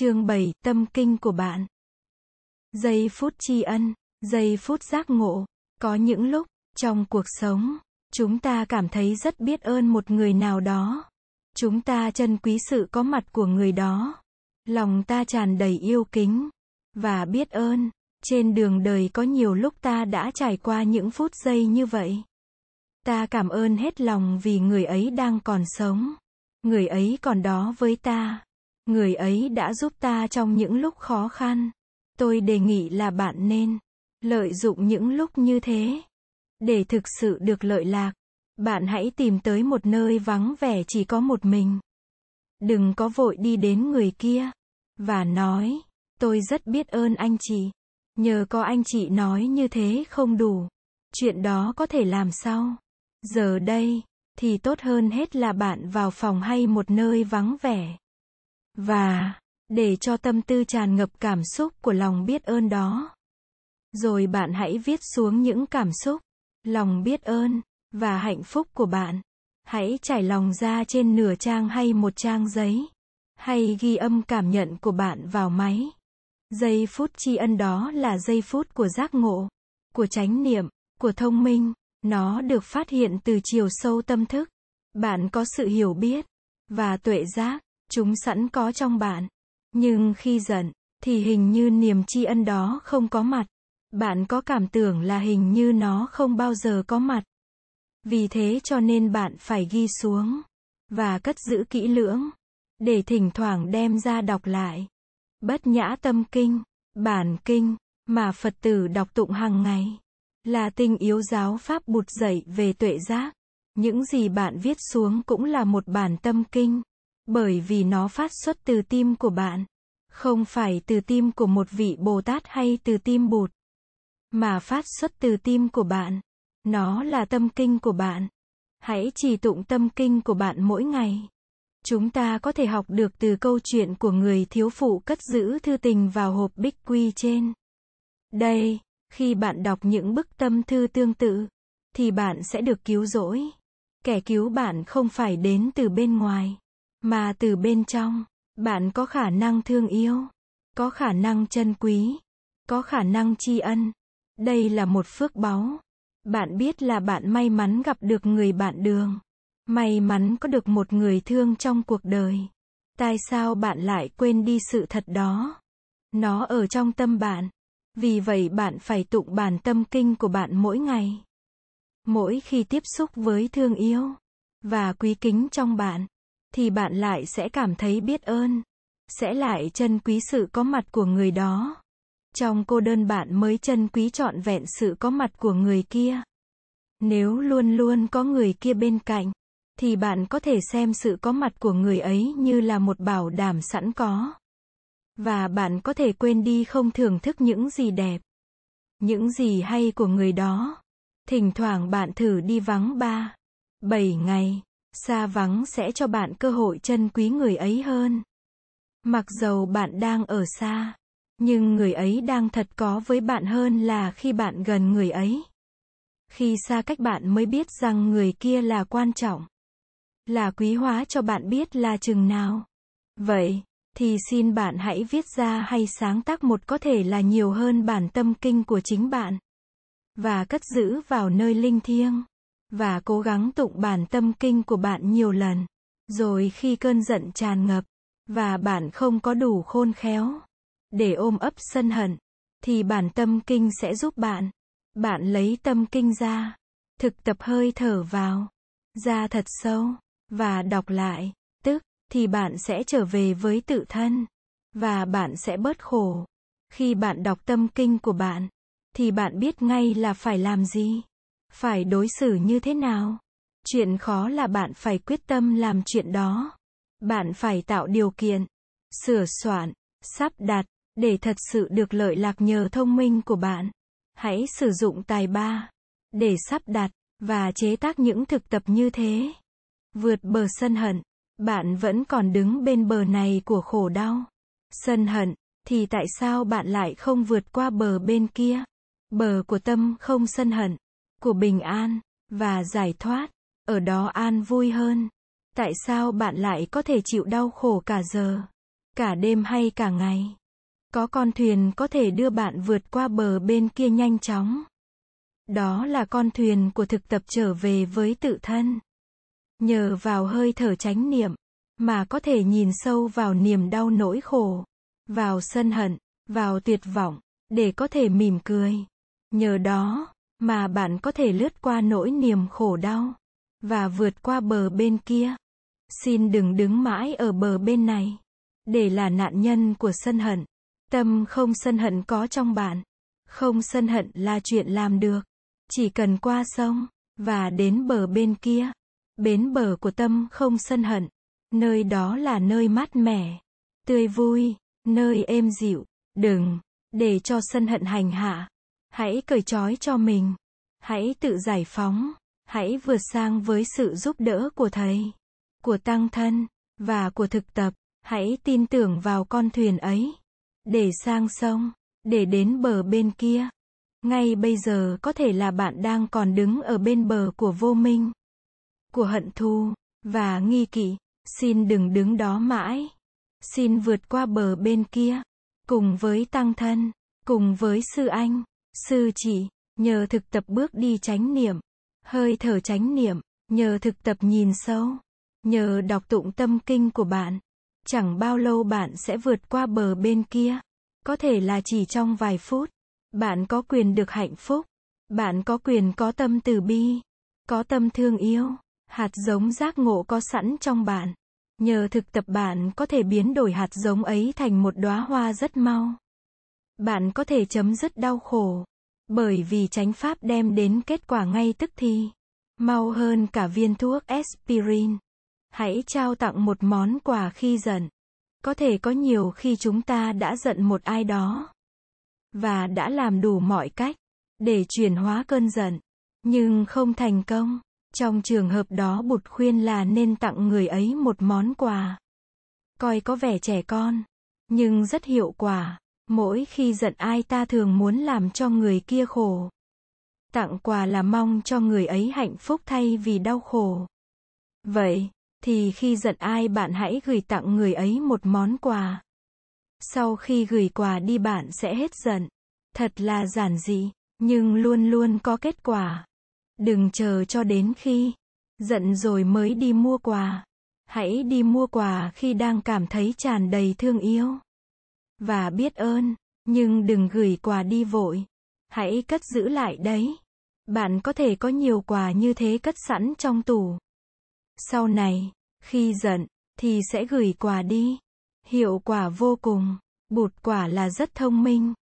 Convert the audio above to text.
Chương 7, tâm kinh của bạn. Giây phút tri ân, giây phút giác ngộ. Có những lúc, trong cuộc sống, chúng ta cảm thấy rất biết ơn một người nào đó. Chúng ta trân quý sự có mặt của người đó. Lòng ta tràn đầy yêu kính và biết ơn. Trên đường đời có nhiều lúc ta đã trải qua những phút giây như vậy. Ta cảm ơn hết lòng vì người ấy đang còn sống. Người ấy còn đó với ta. Người ấy đã giúp ta trong những lúc khó khăn. Tôi đề nghị là bạn nên lợi dụng những lúc như thế. Để thực sự được lợi lạc, bạn hãy tìm tới một nơi vắng vẻ chỉ có một mình. Đừng có vội đi đến người kia và nói, tôi rất biết ơn anh chị. Nhờ có anh chị nói như thế không đủ. Chuyện đó có thể làm sau. Giờ đây, thì tốt hơn hết là bạn vào phòng hay một nơi vắng vẻ. Và, để cho tâm tư tràn ngập cảm xúc của lòng biết ơn đó. Rồi bạn hãy viết xuống những cảm xúc, lòng biết ơn, và hạnh phúc của bạn. Hãy trải lòng ra trên nửa trang hay một trang giấy. Hay ghi âm cảm nhận của bạn vào máy. Giây phút tri ân đó là giây phút của giác ngộ, của chánh niệm, của thông minh. Nó được phát hiện từ chiều sâu tâm thức. Bạn có sự hiểu biết và tuệ giác Chúng sẵn có trong bạn. Nhưng khi giận, thì hình như niềm tri ân đó không có mặt. Bạn có cảm tưởng là hình như nó không bao giờ có mặt. Vì thế cho nên bạn phải ghi xuống và cất giữ kỹ lưỡng để thỉnh thoảng đem ra đọc lại. Bất nhã tâm kinh, bản kinh mà Phật tử đọc tụng hàng ngày là tinh yếu giáo pháp bụt dạy về tuệ giác. Những gì bạn viết xuống cũng là một bản tâm kinh. Bởi vì nó phát xuất từ tim của bạn, không phải từ tim của một vị Bồ Tát hay từ tim Bụt, mà phát xuất từ tim của bạn. Nó là tâm kinh của bạn. Hãy trì tụng tâm kinh của bạn mỗi ngày. Chúng ta có thể học được từ câu chuyện của người thiếu phụ cất giữ thư tình vào hộp bích quy trên. Đây, khi bạn đọc những bức tâm thư tương tự, thì bạn sẽ được cứu rỗi. Kẻ cứu bạn không phải đến từ bên ngoài, mà từ bên trong, bạn có khả năng thương yêu, có khả năng trân quý, có khả năng tri ân. Đây là một phước báu. Bạn biết là bạn may mắn gặp được người bạn đường. May mắn có được một người thương trong cuộc đời. Tại sao bạn lại quên đi sự thật đó? Nó ở trong tâm bạn. Vì vậy bạn phải tụng bản tâm kinh của bạn mỗi ngày. Mỗi khi tiếp xúc với thương yêu và quý kính trong bạn, thì bạn lại sẽ cảm thấy biết ơn, sẽ lại trân quý sự có mặt của người đó. Trong cô đơn bạn mới trân quý trọn vẹn sự có mặt của người kia. Nếu luôn luôn có người kia bên cạnh, thì bạn có thể xem sự có mặt của người ấy như là một bảo đảm sẵn có. Và bạn có thể quên đi không thưởng thức những gì đẹp, những gì hay của người đó. Thỉnh thoảng bạn thử đi vắng ba, bảy ngày, Xa vắng sẽ cho bạn cơ hội trân quý người ấy hơn. Mặc dầu bạn đang ở xa, nhưng người ấy đang thật có với bạn hơn là khi bạn gần người ấy. Khi xa cách bạn mới biết rằng người kia là quan trọng, là quý hóa cho bạn biết là chừng nào. Vậy, thì xin bạn hãy viết ra hay sáng tác một có thể là nhiều hơn bản tâm kinh của chính bạn. Và cất giữ vào nơi linh thiêng và cố gắng tụng bản tâm kinh của bạn nhiều lần. Rồi khi cơn giận tràn ngập, và bạn không có đủ khôn khéo để ôm ấp sân hận, thì bản tâm kinh sẽ giúp bạn. Bạn lấy tâm kinh ra, thực tập hơi thở vào, ra thật sâu, và đọc lại, tức, thì bạn sẽ trở về với tự thân, và bạn sẽ bớt khổ. Khi bạn đọc tâm kinh của bạn, thì bạn biết ngay là phải làm gì phải đối xử như thế nào. Chuyện khó là bạn phải quyết tâm làm chuyện đó. Bạn phải tạo điều kiện, sửa soạn, sắp đặt, để thật sự được lợi lạc nhờ thông minh của bạn. Hãy sử dụng tài ba, để sắp đặt, và chế tác những thực tập như thế. Vượt bờ sân hận, bạn vẫn còn đứng bên bờ này của khổ đau. Sân hận, thì tại sao bạn lại không vượt qua bờ bên kia? Bờ của tâm không sân hận của bình an và giải thoát, ở đó an vui hơn. Tại sao bạn lại có thể chịu đau khổ cả giờ? cả đêm hay cả ngày. Có con thuyền có thể đưa bạn vượt qua bờ bên kia nhanh chóng. Đó là con thuyền của thực tập trở về với tự thân. Nhờ vào hơi thở chánh niệm, mà có thể nhìn sâu vào niềm đau nỗi khổ, vào sân hận, vào tuyệt vọng, để có thể mỉm cười. Nhờ đó, mà bạn có thể lướt qua nỗi niềm khổ đau, và vượt qua bờ bên kia. Xin đừng đứng mãi ở bờ bên này, để là nạn nhân của sân hận. Tâm không sân hận có trong bạn. Không sân hận là chuyện làm được. Chỉ cần qua sông, và đến bờ bên kia. Bến bờ của tâm không sân hận. Nơi đó là nơi mát mẻ, tươi vui, nơi êm dịu. Đừng, để cho sân hận hành hạ. Hãy cởi trói cho mình. Hãy tự giải phóng. Hãy vượt sang với sự giúp đỡ của thầy, của tăng thân, và của thực tập. Hãy tin tưởng vào con thuyền ấy để sang sông, để đến bờ bên kia. Ngay bây giờ có thể là bạn đang còn đứng ở bên bờ của vô minh, của hận thù, và nghi kỵ. Xin đừng đứng đó mãi. Xin vượt qua bờ bên kia, cùng với tăng thân, cùng với sư anh, sư chỉ nhờ thực tập bước đi chánh niệm, hơi thở chánh niệm, nhờ thực tập nhìn sâu, nhờ đọc tụng tâm kinh của bạn, Chẳng bao lâu bạn sẽ vượt qua bờ bên kia. Có thể là chỉ trong vài phút. Bạn có quyền được hạnh phúc. Bạn có quyền có tâm từ bi. Có tâm thương yêu. Hạt giống giác ngộ có sẵn trong bạn. Nhờ thực tập bạn có thể biến đổi hạt giống ấy thành một đóa hoa rất mau. Bạn có thể chấm dứt đau khổ. Bởi vì chánh pháp đem đến kết quả ngay tức thì. Mau hơn cả viên thuốc aspirin. Hãy trao tặng một món quà khi giận. Có thể có nhiều khi chúng ta đã giận một ai đó. Và đã làm đủ mọi cách để chuyển hóa cơn giận. Nhưng không thành công. Trong trường hợp đó bụt khuyên là nên tặng người ấy một món quà. Coi có vẻ trẻ con. Nhưng rất hiệu quả. Mỗi khi giận ai ta thường muốn làm cho người kia khổ. Tặng quà là mong cho người ấy hạnh phúc thay vì đau khổ. Vậy, thì khi giận ai bạn hãy gửi tặng người ấy một món quà. Sau khi gửi quà đi bạn sẽ hết giận. Thật là giản dị, nhưng luôn luôn có kết quả. Đừng chờ cho đến khi giận rồi mới đi mua quà. Hãy đi mua quà khi đang cảm thấy tràn đầy thương yêu và biết ơn, nhưng đừng gửi quà đi vội. Hãy cất giữ lại đấy. Bạn có thể có nhiều quà như thế cất sẵn trong tủ. Sau này, khi giận, thì sẽ gửi quà đi. Hiệu quả vô cùng. Bụt quả là rất thông minh.